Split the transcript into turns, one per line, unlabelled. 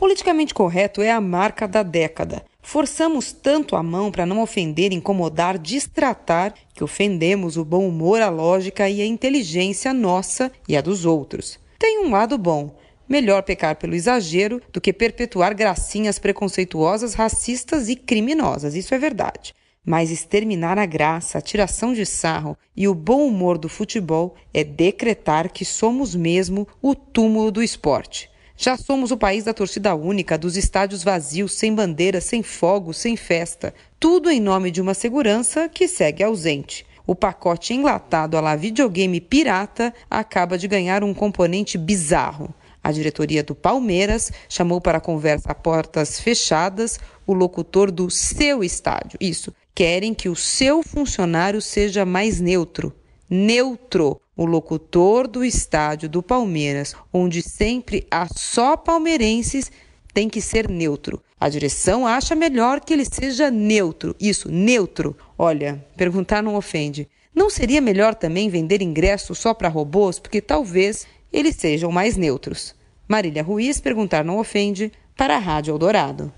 politicamente correto é a marca da década. Forçamos tanto a mão para não ofender, incomodar, distratar, que ofendemos o bom humor, a lógica e a inteligência nossa e a dos outros. Tem um lado bom. Melhor pecar pelo exagero do que perpetuar gracinhas preconceituosas, racistas e criminosas. Isso é verdade. Mas exterminar a graça, a tiração de sarro e o bom humor do futebol é decretar que somos mesmo o túmulo do esporte. Já somos o país da torcida única, dos estádios vazios, sem bandeira, sem fogos, sem festa. Tudo em nome de uma segurança que segue ausente. O pacote enlatado a lá videogame pirata acaba de ganhar um componente bizarro. A diretoria do Palmeiras chamou para conversa a portas fechadas o locutor do seu estádio. Isso, querem que o seu funcionário seja mais neutro. Neutro o locutor do estádio do Palmeiras, onde sempre há só palmeirenses, tem que ser neutro. A direção acha melhor que ele seja neutro. Isso, neutro. Olha, perguntar não ofende. Não seria melhor também vender ingressos só para robôs, porque talvez eles sejam mais neutros? Marília Ruiz, perguntar não ofende, para a Rádio Eldorado.